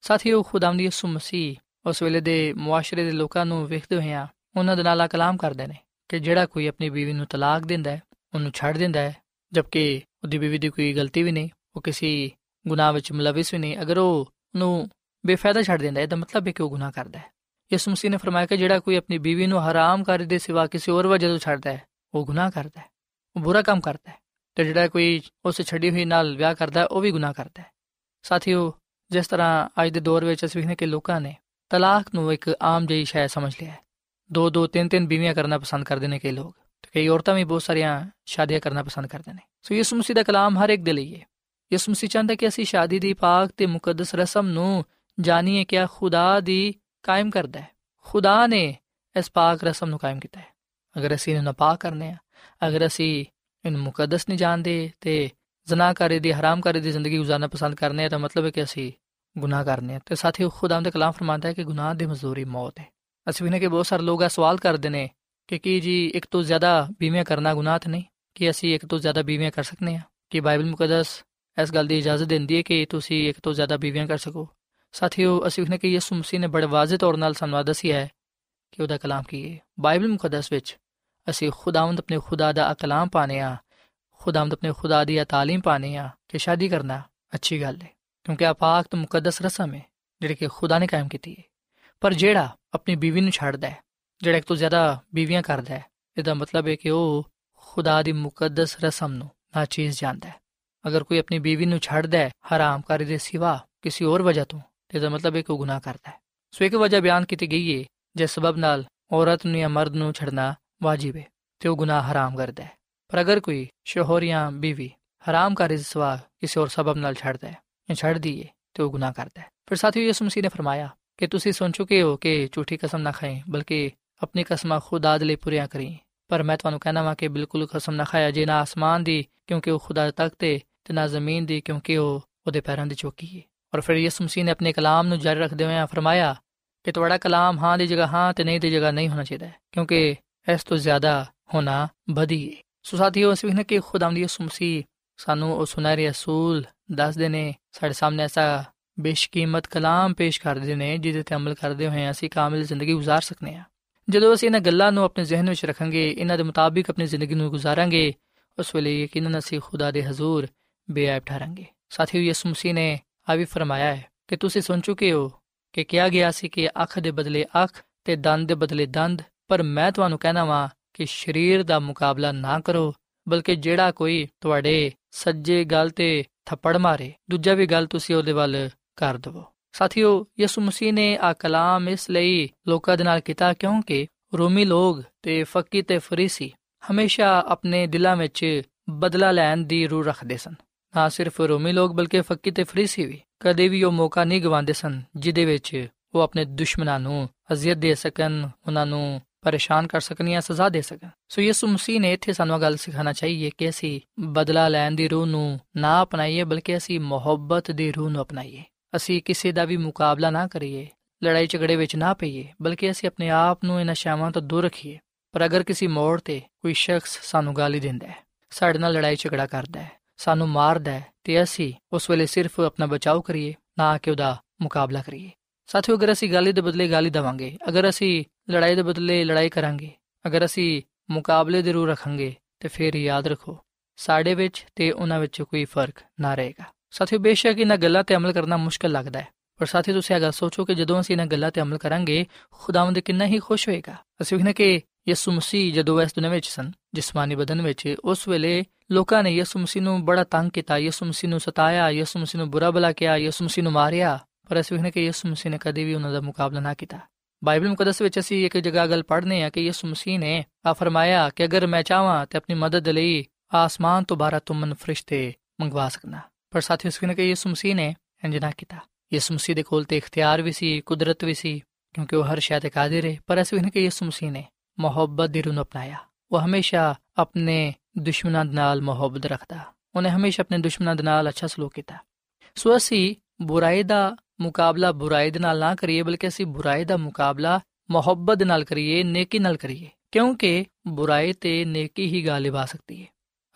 ਸਾਥੀਓ, ਖੁਦਾਵੰਦੀ ਯਿਸੂ ਮਸੀਹ ਉਸ ਵੇਲੇ ਦੇ ਮੁਆਸ਼ਰੇ ਦੇ ਲੋਕਾਂ ਨੂੰ ਵੇਖਦੇ ਹੋਇਆ ਉਹਨਾਂ ਦੇ ਨਾਲ ਕਲਾਮ ਕਰਦੇ ਨੇ ਕਿ ਜਿਹੜਾ ਕੋਈ ਆਪਣੀ ਬੀਵੀ ਨੂੰ ਤਲਾਕ ਦਿੰਦਾ ਹੈ, ਉਹਨੂੰ ਛੱਡ ਦਿੰਦਾ ਹੈ, ਜਦਕਿ ਉਹਦੀ ਬੀਵੀ ਦੀ ਕੋਈ ਗਲਤੀ ਵੀ ਨਹੀਂ, ਉਹ ਕਿਸੇ ਗੁਨਾਹ ਵਿੱਚ ਮਲਵਿਸ ਵੀ ਨਹੀਂ, ਅਗਰ ਉਹ ਉਹਨੂੰ ਬੇਫਾਇਦਾ ਛੱਡ ਦਿੰਦਾ ਹੈ, ਇਹਦਾ ਮਤਲਬ ਹੈ ਕਿ ਉਹ ਗੁਨਾਹ ਕਰਦਾ ਹੈ। ਯਿਸੂ ਮਸੀਹ ਨੇ ਫਰਮਾਇਆ ਕਿ ਜਿਹੜਾ ਕੋਈ ਆਪਣੀ ਬੀਵੀ ਨੂੰ ਹਰਾਮ ਕਰ ਦੇ ਸਿਵਾ ਕਿਸੇ ਹੋਰ ਵਜ੍ਹਾ ਤੋਂ ਛੱਡਦਾ ਹੈ, ਉਹ ਗੁਨਾਹ ਕਰਦਾ ਹੈ, ਉਹ ਬੁਰਾ ਕੰਮ ਕਰਦਾ ਹੈ ਤੇ ਜਿਹੜਾ ਕੋਈ ਉਸ ਛੱਡੀ ਹੋਈ ਨਾਲ ਵਿਆਹ ਕਰਦਾ ਹੈ, ਉਹ ਵੀ ਗੁਨਾਹ ਕਰਦਾ ਹੈ। ਸਾਥੀਓ, ਜਿਸ ਤਰ੍ਹਾਂ ਅੱਜ ਦੇ ਦੌਰ ਵਿੱਚ ਅਸੀਂ ਵੇਖਨੇ ਕਿ ਲੋਕਾਂ ਨੇ ਤਲਾਕ ਨੂੰ ਇੱਕ ਆਮ ਜਿਹੀ ਸ਼ੈ ਸਮਝ ਲਿਆ ਹੈ। ਦੋ ਦੋ ਤਿੰਨ ਤਿੰਨ ਬੀਵੀਆਂ ਕਰਨਾ ਪਸੰਦ ਕਰਦੇ ਨੇ ਕਈ ਲੋਕ ਤੇ ਕਈ ਔਰਤਾਂ ਵੀ ਬਹੁਤ ਸਾਰੀਆਂ ਸ਼ਾਦੀਆਂ ਕਰਨਾ ਪਸੰਦ ਕਰਦੇ ਨੇ। ਸੋ ਯਿਸੂ ਮਸੀਹ ਦਾ ਕਲਾਮ ਹਰ ਇੱਕ ਦੇ ਲਈ ਹੈ। ਯਿਸੂ ਮਸੀਹ ਚਾਹੁੰਦਾ ਕਿ ਅਸੀਂ ਸ਼ਾਦੀ ਦੀ ਪਾਕ ਤੇ ਮੁਕੱਦਸ ਰਸਮ ਨੂੰ ਜਾਣੀਏ ਕਿ ਖੁਦਾ ਦੀ ਕਾਇਮ ਕਰਦਾ ਹੈ। ਖੁਦਾ ਨੇ ਇਸ ਪਾਕ ਰਸਮ ਨੂੰ ਕਾਇਮ ਕੀਤਾ ਹੈ। ਅਗਰ ਅਸੀਂ ਇਹਨੂੰ ਨਾਪਾਕ ਕਰਨੇ ਆ, ਅਗਰ ਅਸੀਂ ਇਹਨੂੰ ਮੁਕੱਦਸ ਨਹੀਂ ਜਾਣਦੇ ਤੇ ਜ਼ਨਾਕਾਰੀ ਦੀ, ਹਰਾਮਕਾਰੀ ਦੀ ਜ਼ਿੰਦਗੀ گزارنا ਪਸੰਦ ਕਰਨੇ ਆ, ਤਾਂ ਮਤਲਬ ਹੈ ਕਿ ਅਸੀਂ ਗੁਨਾਹ ਕਰਨੇ ਆ। ਤੇ ਸਾਥੀ ਖੁਦਾਮ ਦੇ ਕਲਾਮ ਫਰਮਾਉਂਦਾ ਹੈ ਕਿ ਗੁਨਾਹ ਦੀ ਮਜ਼ਦੂਰੀ ਮੌਤ ਹੈ। ਅਸੀਂ ਵੀ ਨੇ ਕਿ ਬਹੁਤ ਸਾਰੇ ਲੋਕ ਆ ਸਵਾਲ ਕਰਦੇ ਨੇ ਕਿ ਕੀ ਜੀ ਇੱਕ ਤੋਂ ਜ਼ਿਆਦਾ ਬੀਮੇ ਕਰਨਾ ਗੁਨਾਹ ਤੇ ਨਹੀਂ? ਕਿ ਅਸੀਂ ਇੱਕ ਤੋਂ ਜ਼ਿਆਦਾ ਬੀਵੀਆਂ ਕਰ ਸਕਨੇ ਆ, ਕਿ ਬਾਈਬਲ ਮੁਕੱਦਸ ਇਸ ਗੱਲ ਦੀ ਇਜਾਜ਼ਤ ਦਿੰਦੀ ਹੈ ਕਿ ਤੁਸੀਂ ਇੱਕ ਤੋਂ ਜ਼ਿਆਦਾ ਬੀਵੀਆਂ ਕਰ ਸਕੋ। ਸਾਥੀਓ, ਅਸੀਂ ਵੇਖਨੇ ਕਿ ਯਿਸੂ ਮਸੀਹ ਨੇ ਬੜੇ ਵਾਜ਼ਿਹ ਤੌਰ ਨਾਲ ਸਾਨੂੰ ਦੱਸਿਆ ਹੈ ਕਿ ਉਹਦਾ ਕਲਾਮ ਕੀ ਹੈ। ਬਾਈਬਲ ਮੁਕੱਦਸ ਵਿੱਚ ਅਸੀਂ ਖੁਦਾਵੰਦ ਆਪਣੇ ਖੁਦਾ ਦਾ ਕਲਾਮ ਪਾਣੇ ਆ, ਖੁਦਾਵੰਦ ਆਪਣੇ ਖੁਦਾ ਦੀ ਤਾਲੀਮ ਪਾਣੇ ਆ ਕਿ ਸ਼ਾਦੀ ਕਰਨਾ ਅੱਛੀ ਗੱਲ ਹੈ, ਕਿਉਂਕਿ ਆਪਾਕ ਤੇ ਮੁਕੱਦਸ ਰਸਮ ਹੈ ਜਿਹੜੀ ਕਿ ਖੁਦਾ ਨੇ ਕਾਇਮ ਕੀਤੀ ਹੈ। ਪਰ ਜਿਹੜਾ ਆਪਣੀ ਬੀਵੀ ਨੂੰ ਛੱਡਦਾ ਹੈ, ਜਿਹੜਾ ਇੱਕ ਤੋਂ ਜ਼ਿਆਦਾ ਬੀਵੀਆਂ ਕਰਦਾ ਹੈ, ਇਹਦਾ ਮਤਲਬ ਹੈ ਕਿ ਉਹ ਖੁਦਾ ਦੀ ਮੁਕੱਦਸ ਰਸਮ ਨੂੰ ਨਾ ਚੀਜ਼ ਜਾਣਦਾ ਹੈ। ਅਗਰ ਕੋਈ ਆਪਣੀ ਬੀਵੀ ਨੂੰ ਛੱਡਦਾ ਹੈ, ਹਰਾਮਕਾਰੀ ਦੇ ਸਿਵਾ ਕਿਸੇ ਹੋਰ ਵਜ੍ਹਾ ਤੋਂ, ਇਹਦਾ ਮਤਲਬ ਹੈ ਕਿ ਉਹ ਗੁਨਾਹ ਕਰਦਾ ਹੈ। ਸੋ ਇੱਕ ਵਜ੍ਹਾ ਬਿਆਨ ਕੀਤੀ ਗਈ ਹੈ ਜਿਸ ਸਬਬ ਨਾਲ ਔਰਤ ਨੂੰ ਜਾਂ ਮਰਦ ਨੂੰ ਛੱਡਣਾ ਵਾਜਿਬ ਹੈ ਤੇ ਉਹ ਗੁਨਾਹ ਹਰਾਮ ਕਰਦਾ ਹੈ। ਪਰ ਅਗਰ ਕੋਈ ਸ਼ੋਹਰ ਜਾਂ ਬੀਵੀ ਹਰਾਮਕਾਰੀ ਦੇ ਸਿਵਾ ਕਿਸੇ ਹੋਰ ਸਬਬ ਨਾਲ ਛੱਡਦਾ ਹੈ ਜਾਂ ਛੱਡਦੀ ਹੈ ਤੇ ਉਹ ਗੁਨਾਹ ਕਰਦਾ ਹੈ। ਫਿਰ ਸਾਥੀਓ, ਯਿਸੂ ਮਸੀਹ ਨੇ ਫਰਮਾਇਆ ਕਿ ਤੁਸੀਂ ਸੁਣ ਚੁੱਕੇ ਹੋ ਕਿ ਝੂਠੀ ਕਸਮ ਨਾ ਖਾਏ ਬਲਕਿ ਆਪਣੀ ਕਸਮਾਂ ਖੁਦਾ ਦੇ ਲਈ ਪੂਰੀਆਂ ਕਰੀ। ਪਰ ਮੈਂ ਤੁਹਾਨੂੰ ਕਹਿਣਾ ਵਾਂ ਕਿ ਬਿਲਕੁਲ ਕਸਮ ਨਾ ਖਾਇਆ ਜੇ ਨਾ ਆਸਮਾਨ ਦੀ ਕਿਉਂਕਿ ਉਹ ਖੁਦਾ ਦਾ ਤਖਤ ਹੈ ਤੇ ਨਾ ਜ਼ਮੀਨ ਦੀ ਕਿਉਂਕਿ ਉਹ ਉਹਦੇ ਪੈਰਾਂ ਦੀ ਚੌਕੀ ਹੈ ਔਰ ਫਿਰ ਯਿਸੂ ਮਸੀਹ ਨੇ ਆਪਣੇ ਕਲਾਮ ਨੂੰ ਜਾਰੀ ਰੱਖਦੇ ਹੋਏ ਫਰਮਾਇਆ ਕਿ ਤੁਹਾਡਾ ਕਲਾਮ ਹਾਂ ਦੀ ਜਗ੍ਹਾ ਹਾਂ ਤੇ ਨਹੀਂ ਦੀ ਜਗ੍ਹਾ ਨਹੀਂ ਹੋਣਾ ਚਾਹੀਦਾ ਕਿਉਂਕਿ ਇਸ ਤੋਂ ਜ਼ਿਆਦਾ ਹੋਣਾ ਬਦੀ ਹੈ ਸੋ ਸਾਥੀਓ ਅਸੀਂ ਨੇ ਕਿ ਖੁਦਾਮ ਦੀ ਯਿਸੂ ਮਸੀਹ ਸਾਨੂੰ ਉਹ ਸੁਨਹਿਰੇ ਅਸੂਲ ਦੱਸਦੇ ਨੇ ਸਾਡੇ ਸਾਹਮਣੇ ਐਸਾ ਬੇਸ਼ਕੀਮਤ ਕਲਾਮ ਪੇਸ਼ ਕਰਦੇ ਨੇ ਜਿਹਦੇ ਤੇ ਅਮਲ ਕਰਦੇ ਹੋਏ ਅਸੀਂ ਕਾਮਿਲ ਜ਼ਿੰਦਗੀ گزار ਸਕਨੇ ਆ ਜਦੋਂ ਅਸੀਂ ਇਹਨਾਂ ਗੱਲਾਂ ਨੂੰ ਆਪਣੇ ਜ਼ਿਹਨ ਵਿੱਚ ਰੱਖਾਂਗੇ, ਇਹਨਾਂ ਦੇ ਮੁਤਾਬਿਕ ਆਪਣੀ ਜ਼ਿੰਦਗੀ ਨੂੰ ਗੁਜ਼ਾਰਾਂਗੇ, ਉਸ ਵੇਲੇ ਯਕੀਨਨ ਅਸੀਂ ਖੁਦਾ ਦੇ ਹਜ਼ੂਰ ਬੇਅਬ ਠਹਿਰਾਂਗੇ। ਸਾਥੀਓ, ਯਿਸੂ ਮਸੀਹ ਨੇ ਆ ਵੀ ਫਰਮਾਇਆ ਹੈ ਕਿ ਤੁਸੀਂ ਸੁਣ ਚੁੱਕੇ ਹੋ ਕਿ ਕਿਹਾ ਗਿਆ ਸੀ ਕਿ ਅੱਖ ਦੇ ਬਦਲੇ ਅੱਖ ਤੇ ਦੰਦ ਦੇ ਬਦਲੇ ਦੰਦ, ਪਰ ਮੈਂ ਤੁਹਾਨੂੰ ਕਹਿਣਾ ਵਾਂ ਕਿ ਸਰੀਰ ਦਾ ਮੁਕਾਬਲਾ ਨਾ ਕਰੋ, ਬਲਕਿ ਜਿਹੜਾ ਕੋਈ ਤੁਹਾਡੇ ਸੱਜੇ ਗਲ ਤੇ ਥੱਪੜ ਮਾਰੇ, ਦੂਜਾ ਵੀ ਗੱਲ ਤੁਸੀਂ ਉਹਦੇ ਵੱਲ ਕਰ ਦਿਵੋ। ਸਾਥੀਓ, ਯਿਸੂ ਮਸੀਹ ਨੇ ਆ ਕਲਾਮ ਇਸ ਲਈ ਲੋਕਾਂ ਦੇ ਨਾਲ ਕੀਤਾ ਕਿਉਂਕਿ ਰੋਮੀ ਲੋਕ ਤੇ ਫੱਕੀ ਤੇ ਫਰੀਸੀ ਹਮੇਸ਼ਾ ਆਪਣੇ ਦਿਲਾਂ ਵਿੱਚ ਬਦਲਾ ਲੈਣ ਦੀ ਰੂਹ ਰੱਖਦੇ ਸਨ। ਨਾ ਸਿਰਫ ਰੋਮੀ ਲੋਕ ਬਲਕਿ ਫੱਕੀ ਤੇ ਫਰੀਸੀ ਵੀ ਕਦੇ ਵੀ ਉਹ ਮੌਕਾ ਨਹੀਂ ਗਵਾਉਂਦੇ ਸਨ ਜਿਦੇ ਵਿੱਚ ਉਹ ਆਪਣੇ ਦੁਸ਼ਮਣਾਂ ਨੂੰ ਅਜ਼ੀਅਤ ਦੇ ਸਕਣ, ਉਹਨਾਂ ਨੂੰ ਪਰੇਸ਼ਾਨ ਕਰ ਸਕਣ ਜਾਂ ਸਜ਼ਾ ਦੇ ਸਕਣ। ਸੋ ਯਿਸੂ ਮਸੀਹ ਨੇ ਇੱਥੇ ਸਾਨੂੰ ਗੱਲ ਸਿਖਾਣਾ ਚਾਹੀਏ ਕਿ ਅਸੀਂ ਬਦਲਾ ਲੈਣ ਦੀ ਰੂਹ ਨੂੰ ਨਾ ਅਪਣਾਈਏ ਬਲਕਿ ਅਸੀਂ ਮੁਹੱਬਤ ਦੀ ਰੂਹ ਨੂੰ ਅਪਣਾਈਏ। ਅਸੀਂ ਕਿਸੇ ਦਾ ਵੀ ਮੁਕਾਬਲਾ ਨਾ ਕਰੀਏ, ਲੜਾਈ ਝਗੜੇ ਵਿੱਚ ਨਾ ਪਈਏ, ਬਲਕਿ ਅਸੀਂ ਆਪਣੇ ਆਪ ਨੂੰ ਇਹਨਾਂ ਸ਼ਾਮਾਂ ਤੋਂ ਦੂਰ ਰੱਖੀਏ। ਪਰ ਅਗਰ ਕਿਸੇ ਮੋੜ ਤੇ ਕੋਈ ਸ਼ਖਸ ਸਾਨੂੰ ਗਾਲੀ ਦਿੰਦਾ ਹੈ, ਸਾਡੇ ਨਾਲ ਲੜਾਈ ਝਗੜਾ ਕਰਦਾ ਹੈ, ਸਾਨੂੰ ਮਾਰਦਾ ਹੈ, ਤੇ ਅਸੀਂ ਉਸ ਵੇਲੇ ਸਿਰਫ ਆਪਣਾ ਬਚਾਓ ਕਰੀਏ, ਨਾ ਕਿ ਉਹਦਾ ਮੁਕਾਬਲਾ ਕਰੀਏ। ਸਾਥੀਓ, ਅਗਰ ਅਸੀਂ ਗਾਲੀ ਦੇ ਬਦਲੇ ਗਾਲੀ ਦਵਾਂਗੇ, ਅਗਰ ਅਸੀਂ ਲੜਾਈ ਦੇ ਬਦਲੇ ਲੜਾਈ ਕਰਾਂਗੇ, ਅਗਰ ਅਸੀਂ ਮੁਕਾਬਲੇ ਦੇ ਰੂ ਰੱਖਾਂਗੇ, ਤੇ ਫਿਰ ਯਾਦ ਰੱਖੋ, ਸਾਡੇ ਵਿੱਚ ਤੇ ਉਹਨਾਂ ਵਿੱਚ ਕੋਈ ਫ਼ਰਕ ਨਾ ਰਹੇਗਾ। ਸਾਥੀਓ, ਬੇਸ਼ੱਕ ਇਹਨਾਂ ਗੱਲਾਂ ਤੇ ਅਮਲ ਕਰਨਾ ਮੁਸ਼ਕਲ ਲੱਗਦਾ ਹੈ। ਪਰ ਸਾਥੀ ਤੁਸੀਂ ਇਹ ਗੱਲ ਸੋਚੋ ਕਿ ਜਦੋਂ ਅਸੀਂ ਇਹਨਾਂ ਗੱਲਾਂ ਤੇ ਅਮਲ ਕਰਾਂਗੇ, ਖੁਦਾਵੰਦ ਕਿੰਨਾ ਹੀ ਖੁਸ਼ ਹੋਏਗਾ। ਅਸੀਂ ਵੇਖਨੇ ਕਿ ਯਿਸੂ ਮਸੀਹ ਜਦੋਂ ਇਸ ਦੁਨੀਆਂ ਵਿੱਚ ਸਨ, ਜਿਸਮਾਨੀ ਬਦਨ ਵਿੱਚ, ਉਸ ਵੇਲੇ ਲੋਕਾਂ ਨੇ ਯਿਸੂ ਮਸੀਹ ਨੂੰ ਬੜਾ ਤੰਗ ਕੀਤਾ, ਯਿਸੂ ਮਸੀਹ ਨੂੰ ਸਤਾਇਆ, ਯਿਸੂ ਮਸੀਹ ਨੂੰ ਬੁਰਾ ਭਲਾ ਕਿਹਾ, ਯਿਸੂ ਮਸੀਹ ਨੂੰ ਮਾਰਿਆ। ਪਰ ਅਸੀਂ ਵੇਖਨੇ ਕਿ ਯਿਸੂ ਮਸੀਹ ਨੇ ਕਦੇ ਵੀ ਉਹਨਾਂ ਦਾ ਮੁਕਾਬਲਾ ਨਾ ਕੀਤਾ। ਬਾਈਬਲ ਮੁਕੱਦਸ ਵਿੱਚ ਅਸੀਂ ਇੱਕ ਜਗ੍ਹਾ ਗੱਲ ਪੜ੍ਹਨੇ ਆ ਕਿ ਯਿਸੂ ਮਸੀਹ ਨੇ ਆ ਫਰਮਾਇਆ ਕਿ ਅਗਰ ਮੈਂ ਚਾਹਾਂ ਤੇ ਆਪਣੀ ਮਦਦ ਲਈ ਆਸਮਾਨ ਤੋਂ ਬਾਰਾ ਤੁਮਨ ਫਰਿਸ਼ਤੇ ਮੰਗਵਾ ਸਕਦਾ। ਪਰ ਸਾਥੀਓ ਇਸ ਕਿ ਯਿਸੂ ਮਸੀਹ ਨੇ ਇੰਜ ਨਾ ਕੀਤਾ ਯਿਸੂ ਮਸੀਹ ਦੇ ਕੋਲ ਤੇ ਇਖਤਿਆਰ ਵੀ ਸੀ ਕੁਦਰਤ ਵੀ ਸੀ ਕਿਉਂਕਿ ਉਹ ਹਰ ਸ਼ੈ ਤੇ ਕਾਦਰ ਹੈ ਪਰ ਅਸੀਂ ਕਿ ਯਿਸੂ ਮਸੀਹ ਨੇ ਮੁਹੱਬਤ ਦੀ ਰੂਹ ਨੂੰ ਅਪਣਾਇਆ ਉਹ ਹਮੇਸ਼ਾ ਆਪਣੇ ਦੁਸ਼ਮਣਾਂ ਨਾਲ ਮੁਹੱਬਤ ਰੱਖਦਾ ਉਹਨੇ ਹਮੇਸ਼ਾ ਆਪਣੇ ਦੁਸ਼ਮਣਾਂ ਦੇ ਨਾਲ ਅੱਛਾ ਸਲੂਕ ਕੀਤਾ ਸੋ ਅਸੀਂ ਬੁਰਾਈ ਦਾ ਮੁਕਾਬਲਾ ਬੁਰਾਈ ਦੇ ਨਾਲ ਨਾ ਕਰੀਏ ਬਲਕਿ ਅਸੀਂ ਬੁਰਾਈ ਦਾ ਮੁਕਾਬਲਾ ਮੁਹੱਬਤ ਨਾਲ ਕਰੀਏ ਨੇਕੀ ਨਾਲ ਕਰੀਏ ਕਿਉਂਕਿ ਬੁਰਾਈ ਤੇ ਨੇਕੀ ਹੀ ਗਾਲਿਬ ਆ ਸਕਦੀ ਹੈ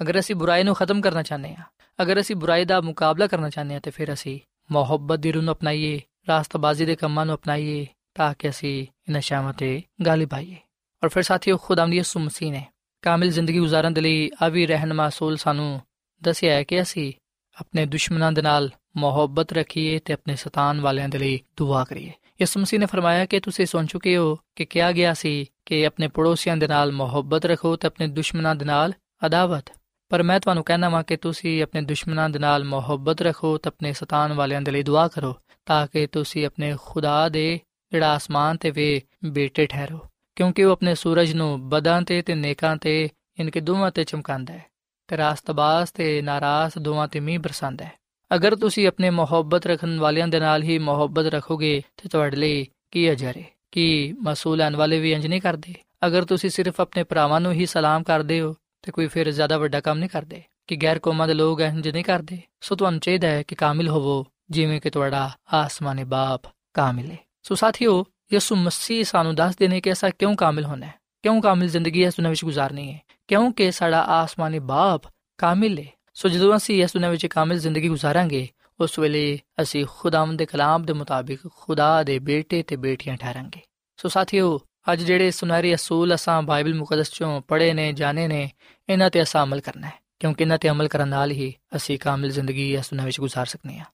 ਅਗਰ ਅਸੀਂ ਬੁਰਾਈ ਨੂੰ ਖਤਮ ਕਰਨਾ ਚਾਹੁੰਦੇ ਹਾਂ ਅਗਰ ਅਸੀਂ ਬੁਰਾਈ ਦਾ ਮੁਕਾਬਲਾ ਕਰਨਾ ਚਾਹੁੰਦੇ ਹਾਂ ਤੇ ਫਿਰ ਅਸੀਂ ਮੁਹੱਬਤ ਦੀ ਰੂਹ ਨੂੰ ਅਪਣਾਈਏ, ਰਾਸਤਾਬਾਜ਼ੀ ਦੇ ਕੰਮਾਂ ਨੂੰ ਅਪਣਾਈਏ ਤਾਂ ਕਿ ਅਸੀਂ ਇਹਨਾਂ ਸ਼ਾਮਾਂ ਤੇ ਗਾਲਿਬ ਆਈਏ ਔਰ ਫਿਰ ਸਾਥੀਓ, ਖੁਦਾਵੰਦੀ ਯਿਸੂ ਮਸੀਹ ਨੇ ਕਾਮਿਲ ਜ਼ਿੰਦਗੀ گزارਣ ਦੇ ਲਈ ਆ ਵੀ ਰਹਿਨਮਾ ਸੂਲ ਸਾਨੂੰ ਦੱਸਿਆ ਹੈ ਕਿ ਅਸੀਂ ਆਪਣੇ ਦੁਸ਼ਮਣਾਂ ਦੇ ਨਾਲ ਮੁਹੱਬਤ ਰੱਖੀਏ ਤੇ ਆਪਣੇ ਸਤਾਨ ਵਾਲਿਆਂ ਦੇ ਲਈ ਦੁਆ ਕਰੀਏ। ਯਿਸੂ ਮਸੀਹ ਨੇ ਫਰਮਾਇਆ ਕਿ ਤੁਸੀਂ ਸੁਣ ਚੁੱਕੇ ਹੋ ਕਿ ਕਿਹਾ ਗਿਆ ਸੀ ਕਿ ਆਪਣੇ ਪੜੋਸੀਆਂ ਦੇ ਨਾਲ ਮੁਹੱਬਤ ਰੱਖੋ ਤੇ ਆਪਣੇ ਦੁਸ਼ਮਣਾਂ ਦੇ ਨਾਲ ਅਦਾਵਤ ਪਰ ਮੈਂ ਤੁਹਾਨੂੰ ਕਹਿਣਾ ਵਾਂ ਕਿ ਤੁਸੀਂ ਆਪਣੇ ਦੁਸ਼ਮਣਾਂ ਦੇ ਨਾਲ ਮੁਹੱਬਤ ਰੱਖੋ ਤੇ ਆਪਣੇ ਸਤਾਨ ਵਾਲਿਆਂ ਦੇ ਲਈ ਦੁਆ ਕਰੋ, ਤਾਂ ਕਿ ਤੁਸੀਂ ਆਪਣੇ ਖੁਦਾ ਦੇ ਜਿਹੜਾ ਆਸਮਾਨ ਤੇ ਵੇ ਬੇਟੇ ਠਹਿਰੋ, ਕਿਉਂਕਿ ਉਹ ਆਪਣੇ ਸੂਰਜ ਨੂੰ ਬਦਾਂ ਤੇ ਤੇ ਨੇਕਾਂ ਤੇ ਇਨਕੇ ਦੋਵਾਂ ਤੇ ਚਮਕਾਉਂਦਾ ਹੈ ਤੇ ਰਾਸਤਬਾਜ਼ ਤੇ ਨਾਰਾਜ਼ ਦੋਵਾਂ ਤੇ ਮੀਂਹ ਬਰਸਾਉਂਦਾ ਹੈ। ਅਗਰ ਤੁਸੀਂ ਆਪਣੇ ਮੁਹੱਬਤ ਰੱਖਣ ਵਾਲਿਆਂ ਦੇ ਨਾਲ ਹੀ ਮੁਹੱਬਤ ਰੱਖੋਗੇ ਤੇ ਤੁਹਾਡੇ ਲਈ ਕੀ ਅਜਰ ਹੈ? ਕਿ ਮਸੂਲਾਂ ਵਾਲੇ ਵੀ ਇੰਜ ਨਹੀਂ ਕਰਦੇ? ਅਗਰ ਤੁਸੀਂ ਸਿਰਫ ਆਪਣੇ ਭਰਾਵਾਂ ਨੂੰ ਹੀ ਸਲਾਮ ਕਰਦੇ ਹੋ ਤੇ ਕੋਈ ਫਿਰ ਜ਼ਿਆਦਾ ਵੱਡਾ ਕੰਮ ਨਹੀਂ ਕਰਦੇ, ਕਿ ਗੈਰ ਕੌਮਾਂ ਦੇ ਲੋਕ ਇੰਜ ਨਹੀਂ ਕਰਦੇ। ਸੋ ਤੁਹਾਨੂੰ ਚਾਹੀਦਾ ਹੈ ਕਿ ਕਾਮਿਲ ਹੋਵੋ, ਜਿਵੇਂ ਕਿ ਤੁਹਾਡਾ ਆਸਮਾਨੀ ਬਾਪ ਕਾਮਿਲ ਹੈ। ਸੋ ਸਾਥੀਓ, ਯਿਸੂ ਮਸੀਹ ਸਾਨੂੰ ਦੱਸ ਦੇਨੇ ਕਿ ਅਸਾਂ ਕਿਉਂ ਕਾਮਿਲ ਹੋਣਾ ਹੈ? ਕਿਉਂ ਕਾਮਿਲ ਜ਼ਿੰਦਗੀ ਇਸ ਦੁਨੀਆਂ ਵਿੱਚ گزارਨੀ ਹੈ? ਕਿਉਂਕਿ ਸਾਡਾ ਆਸਮਾਨੀ ਬਾਪ ਕਾਮਿਲ ਹੈ? ਸੋ ਜਦੋਂ ਅਸੀਂ ਇਸ ਦੁਨੀਆਂ ਵਿੱਚ ਕਾਮਿਲ ਜ਼ਿੰਦਗੀ گزارਾਂਗੇ ਉਸ ਵੇਲੇ ਅਸੀਂ ਖੁਦਾਵੰਦ ਦੇ ਕਲਾਮ ਦੇ ਮੁਤਾਬਿਕ ਖੁਦਾ ਦੇ ਬੇਟੇ ਤੇ ਬੇਟੀਆਂ ਠਹਿਰਾਂਗੇ। ਸੋ ਸਾਥੀਓ ਅੱਜ ਜਿਹੜੇ ਸੁਨਹਿਰੀ ਅਸੂਲ ਅਸਾਂ ਬਾਈਬਲ ਮੁਕੱਦਸ ਚੋਂ ਪੜ੍ਹੇ ਨੇ, ਜਾਣੇ ਨੇ, ਇਹਨਾਂ ਤੇ ਅਸਾਂ ਅਮਲ ਕਰਨਾ ਹੈ, ਕਿਉਂਕਿ ਇਹਨਾਂ ਤੇ ਅਮਲ ਕਰਨ ਨਾਲ ਹੀ ਅਸੀਂ ਕਾਮਿਲ ਜ਼ਿੰਦਗੀ ਇਸ ਦੁਨੀਆਂ ਵਿੱਚ ਗੁਜ਼ਾਰ ਸਕਨੇ ਆ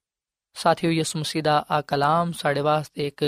ਸਾਥੀਓ, ਯਿਸੂ ਮਸੀਹ ਦਾ ਆ ਕਲਾਮ ਸਾਡੇ ਵਾਸਤੇ ਇੱਕ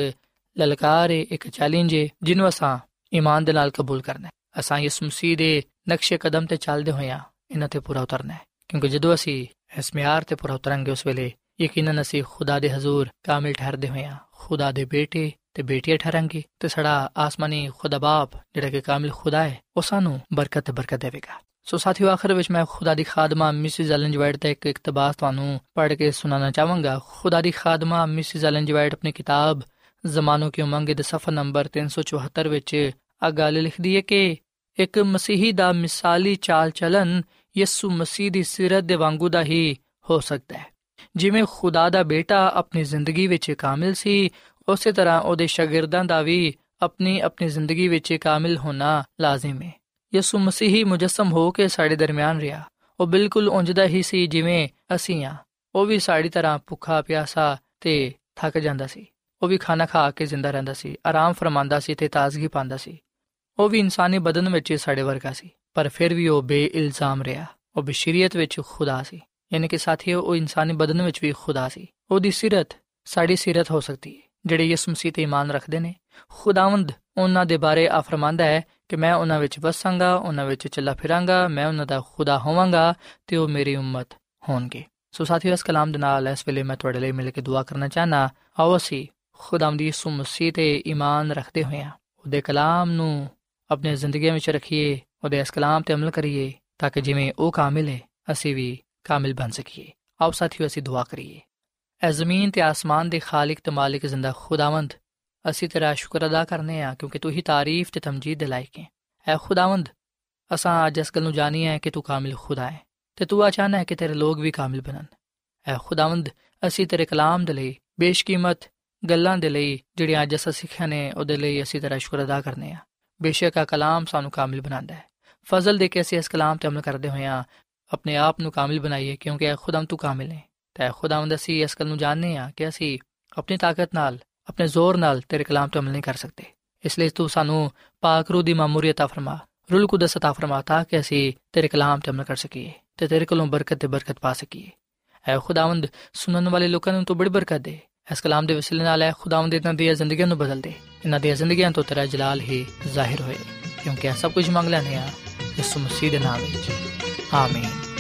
ਲਲਕਾਰ ਹੈ ਇੱਕ ਚੈਲੰਜ ਹੈ ਜਿਹਨੂੰ ਅਸਾਂ ਈਮਾਨ ਦੇ ਨਾਲ ਕਬੂਲ ਕਰਨਾ ਹੈ। ਅਸਾਂ ਯਿਸੂ ਮਸੀਹ ਦੇ ਨਕਸ਼ੇ ਕਦਮ ਤੇ ਚੱਲਦੇ ਹੋਇਆਂ ਇਹਨਾਂ ਤੇ ਪੂਰਾ ਉਤਰਨਾ ਹੈ, ਕਿਉਂਕਿ ਜਦੋਂ ਅਸੀਂ ਇਸ ਮਿਆਰ ਤੇ ਪੂਰਾ ਉਤਰਾਂਗੇ, ਉਸ ਵੇਲੇ ਯਕੀਨਨ ਅਸੀਂ ਖੁਦਾ ਦੇ ਹਜ਼ੂਰ ਕਾਮਿਲ ਠਹਿਰਦੇ ਹੋਇਆਂ ਖੁਦਾ ਦੇ ਬੇਟੇ ਤੇ ਬੇਟੀਆਂ ਠਹਿਰਾਂਗੇ ਤੇ ਸਾਡਾ ਆਸਮਾਨੀ ਖੁਦਾ ਬਾਪ ਜਿਹੜਾ ਕਿ ਕਾਮਿਲ ਖੁਦਾ ਹੈ ਉਹ ਸਾਨੂੰ ਬਰਕਤ ਤੇ ਬਰਕਤ ਦੇਵੇਗਾ ਸੋ ਸਾਥੀਓ ਆਖਰ ਵਿੱਚ ਮੈਂ ਖੁਦਾ ਦੀ ਖਾਦਮਾ ਮਿਸਿਸ ਐਲਨ ਜਵਾਈਟ ਦਾ ਇੱਕ ਇਕਤਬਾਸ ਤੁਹਾਨੂੰ ਪੜ੍ਹ ਕੇ ਸੁਣਾਉਣਾ ਚਾਹਾਂਗਾ ਖੁਦਾ ਦੀ ਖਾਦਮਾ ਮਿਸਿਸ ਐਲਨ ਜਵਾਈਟ ਆਪਣੀ ਕਿਤਾਬ ਜ਼ਮਾਨੋ ਕੀ ਉਮੰਗ ਦੇ ਸਫਾ ਨੰਬਰ 374 ਵਿੱਚ ਆ ਗੱਲ ਲਿਖਦੀ ਹੈ ਕਿ ਇੱਕ ਮਸੀਹੀ ਦਾ ਮਿਸਾਲੀ ਚਾਲ ਚਲਨ ਯਿਸੂ ਮਸੀਹ ਦੀ ਸਿਰਤ ਦੇ ਵਾਂਗੂ ਦਾ ਹੀ ਹੋ ਸਕਦਾ ਹੈ ਜਿਵੇਂ ਖੁਦਾ ਦਾ ਬੇਟਾ ਆਪਣੀ ਜ਼ਿੰਦਗੀ ਵਿੱਚ ਕਾਮਿਲ ਸੀ ਉਸੇ ਤਰ੍ਹਾਂ ਉਹਦੇ ਸ਼ਾਗਿਰਦਾਂ ਦਾ ਵੀ ਆਪਣੀ ਆਪਣੀ ਜ਼ਿੰਦਗੀ ਵਿੱਚ ਕਾਮਿਲ ਹੋਣਾ ਲਾਜ਼ਮ ਹੈ। ਯਿਸੂ ਮਸੀਹੀ ਮੁਜਸਮ ਹੋ ਕੇ ਸਾਡੇ ਦਰਮਿਆਨ ਰਿਹਾ। ਉਹ ਬਿਲਕੁਲ ਉਂਝਦਾ ਹੀ ਸੀ ਜਿਵੇਂ ਅਸੀਂ ਆ ਉਹ ਵੀ ਸਾਡੀ ਤਰ੍ਹਾਂ ਭੁੱਖਾ, ਪਿਆਸਾ ਤੇ ਥੱਕ ਜਾਂਦਾ ਸੀ। ਉਹ ਵੀ ਖਾਣਾ ਖਾ ਕੇ ਜ਼ਿੰਦਾ ਰਹਿੰਦਾ ਸੀ, ਆਰਾਮ ਫਰਮਾਂਦਾ ਸੀ ਤੇ ਤਾਜ਼ਗੀ ਪਾਉਂਦਾ ਸੀ। ਉਹ ਵੀ ਇਨਸਾਨੀ ਬਦਨ ਵਿੱਚ ਸਾਡੇ ਵਰਗਾ ਸੀ, ਪਰ ਫਿਰ ਵੀ ਉਹ ਬੇਇਲਜ਼ਾਮ ਰਿਹਾ। ਉਹ ਬਸ਼ਰੀਅਤ ਵਿੱਚ ਖੁਦਾ ਸੀ। ਯਾਨੀ ਕਿ ਸਾਥੀਓ, ਉਹ ਇਨਸਾਨੀ ਬਦਨ ਵਿੱਚ ਵੀ ਖੁਦਾ ਸੀ। ਉਹਦੀ ਸਿਰਤ ਸਾਡੀ ਸਿਰਤ ਹੋ ਸਕਦੀ ਹੈ। ਜਿਹੜੇ ਯਿਸੂ ਮਸੀਹ ਤੇ ਈਮਾਨ ਰੱਖਦੇ ਨੇ, ਖੁਦਾਵੰਦ ਉਹਨਾਂ ਦੇ ਬਾਰੇ ਆ ਫਰਮਾਂਦਾ ਹੈ ਕਿ ਮੈਂ ਉਹਨਾਂ ਵਿੱਚ ਵਸਾਂਗਾ, ਉਹਨਾਂ ਵਿੱਚ ਚੱਲਾ ਫਿਰਾਂਗਾ, ਮੈਂ ਉਹਨਾਂ ਦਾ ਖੁਦਾ ਹੋਵਾਂਗਾ ਤੇ ਉਹ ਮੇਰੀ ਉਮਤ ਹੋਣਗੇ। ਸੋ ਸਾਥੀਓ, ਇਸ ਕਲਾਮ ਦੇ ਨਾਲ ਇਸ ਵੇਲੇ ਮੈਂ ਤੁਹਾਡੇ ਲਈ ਮਿਲ ਕੇ ਦੁਆ ਕਰਨਾ ਚਾਹਨਾ ਆਓ ਅਸੀਂ ਖੁਦਾਵੰਦ ਯਿਸੂ ਮਸੀਹ ਤੇ ਈਮਾਨ ਰੱਖਦੇ ਹੋਇਆਂ ਉਹਦੇ ਕਲਾਮ ਨੂੰ ਆਪਣੀ ਜ਼ਿੰਦਗੀ ਵਿੱਚ ਰੱਖੀਏ, ਉਹਦੇ ਇਸ ਕਲਾਮ ਤੇ ਅਮਲ ਕਰੀਏ, ਤਾਂ ਕਿ ਜਿਵੇਂ ਉਹ ਕਾਮਿਲ ਹੈ, ਅਸੀਂ ਵੀ ਕਾਮਿਲ ਬਣ ਸਕੀਏ। ਆਓ ਸਾਥੀਓ, ਅਸੀਂ ਦੁਆ ਕਰੀਏ। ਐ ਜ਼ਮੀਨ ਤੇ ਆਸਮਾਨ ਦੇ ਖਾਲਕ ਤੇ ਮਾਲਿਕ ਜ਼ਿੰਦਾ ਖੁਦਾਵੰਦ। ਅਸੀਂ ਤੇਰਾ ਸ਼ੁਕਰ ਅਦਾ ਕਰਨੇ ਆ ਕਿਉਂਕਿ ਤੂੰ ਹੀ ਤਾਰੀਫ ਤੇ ਤਮਜੀਦ ਦੇ ਲਾਇਕ ਹੈ। ਐ ਖੁਦਾਵੰਦ, ਅਸਾਂ ਅੱਜ ਇਸ ਗੱਲ ਨੂੰ ਜਾਣੀ ਹੈ ਕਿ ਤੂੰ ਕਾਮਿਲ ਖੁਦਾ ਹੈ ਤੇ ਤੂੰ ਆਚਾਨਾ ਹੈ ਕਿ ਤੇਰੇ ਲੋਕ ਵੀ ਕਾਮਿਲ ਬਣਨ। ਐ ਖੁਦਾਵੰਦ, ਅਸੀਂ ਤੇਰੇ ਕਲਾਮ ਦੇ ਲਈ, ਬੇਸ਼ਕੀਮਤ ਗੱਲਾਂ ਦੇ ਲਈ ਜਿਹੜੀਆਂ ਅੱਜ ਅਸੀਂ ਸਿੱਖਿਆ ਨੇ, ਉਹਦੇ ਲਈ ਅਸੀਂ ਤੇਰਾ ਸ਼ੁਕਰ ਅਦਾ ਕਰਨੇ ਆ। ਬੇਸ਼ੱਕ ਆ ਕਲਾਮ ਸਾਨੂੰ ਕਾਮਿਲ ਬਣਾਉਂਦਾ ਹੈ। ਫਜ਼ਲ ਦੇ ਕੇ ਅਸੀਂ ਇਸ ਕਲਾਮ ਤੇ ਅਮਲ ਕਰਦੇ ਹੋਏ ਹੋਇਆਂ ਆਪਣੇ ਆਪ ਨੂੰ ਕਾਮਿਲ ਬਣਾਈਏ ਕਿਉਂਕਿ ਐ ਖੁਦਾਮ ਤੂੰ ਕਾਮਿਲ ਹੈ। ਤੇ ਖੁਦਾਵੰਦ ਅਸੀਂ ਇਸ ਗੱਲ ਨੂੰ ਜਾਣਨੇ ਆ ਕਿ ਅਸੀਂ ਆਪਣੀ ਤਾਕਤ ਨਾਲ ਆਪਣੇ ਜ਼ੋਰ ਨਾਲ ਤੇਰੇ ਕਲਾਮ ਤੇ ਅਮਲ ਨਹੀਂ ਕਰ ਸਕਦੇ ਇਸ ਲਈ ਤੂੰ ਸਾਨੂੰ ਪਾਕ ਰੂਹ ਦੀ ਮਾਮੂਰੀਅਤ ਆ ਫਰਮਾ ਰੂਲ ਕੁਦਸ عطا ਫਰਮਾ ਤਾਂ ਕਿ ਅਸੀਂ ਤੇਰੇ ਕਲਾਮ ਤੇ ਅਮਲ ਕਰ ਸਕੀਏ ਤੇ ਤੇਰੇ ਕੋਲੋਂ ਬਰਕਤ ਤੇ ਬਰਕਤ ਪਾ ਸਕੀਏ ਐ ਖੁਦਾਵੰਦ ਸੁਣਨ ਵਾਲੇ ਲੋਕਾਂ ਨੂੰ ਤੂੰ ਬੜੀ ਬਰਕਤ ਦੇ ਇਸ ਕਲਾਮ ਦੇ ਵਸਿਲੇ ਨਾਲ ਐ ਖੁਦਾਵੰਦ ਇਹਨਾਂ ਦੀਆਂ ਜ਼ਿੰਦਗੀਆਂ ਨੂੰ ਬਦਲ ਦੇ ਇਹਨਾਂ ਦੀਆਂ ਜ਼ਿੰਦਗੀਆਂ ਤੋਂ ਤੇਰਾ ਜਲਾਲ ਹੀ ਜ਼ਾਹਿਰ ਹੋਏ ਕਿਉਂਕਿ ਇਹ ਸਭ ਕੁਝ ਮੰਗ ਲੈਨੇ ਆ ਯਿਸੂ ਮਸੀਹ ਦੇ ਨਾਮ ਵਿੱਚ ਆਮੀਨ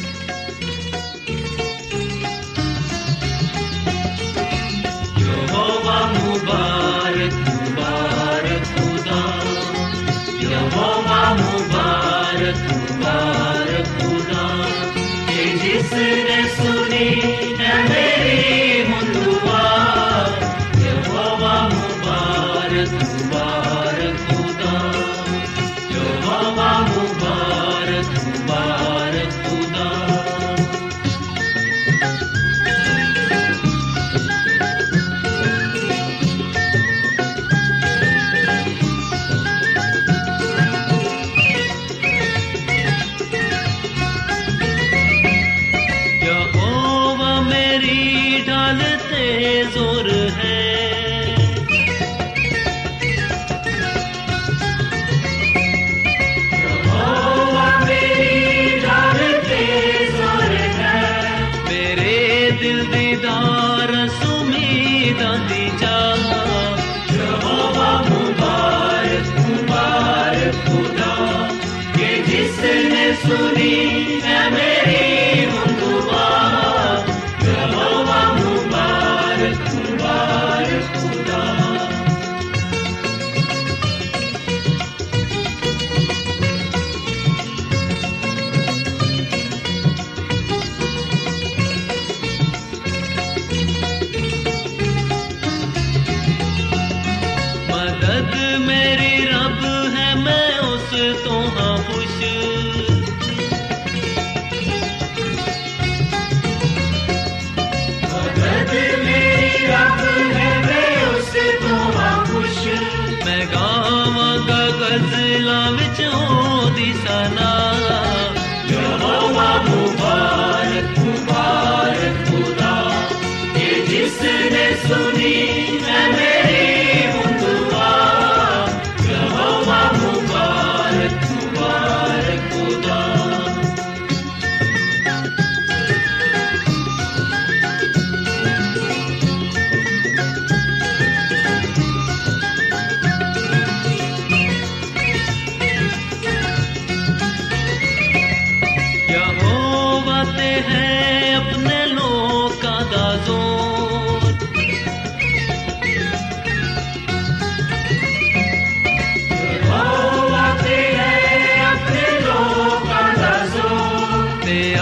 जिसने सुनी है मेरी है अपने लोगों का दाजोर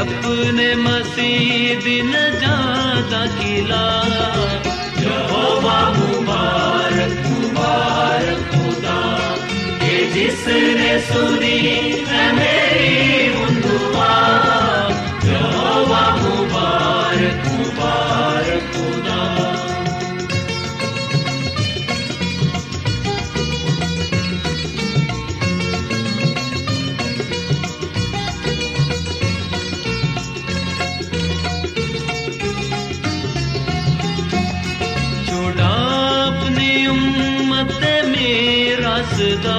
अपने मसीह दिन ज़्यादा किला। मुबारक मुबारक खुदा जिसने सुनी हमें mirasda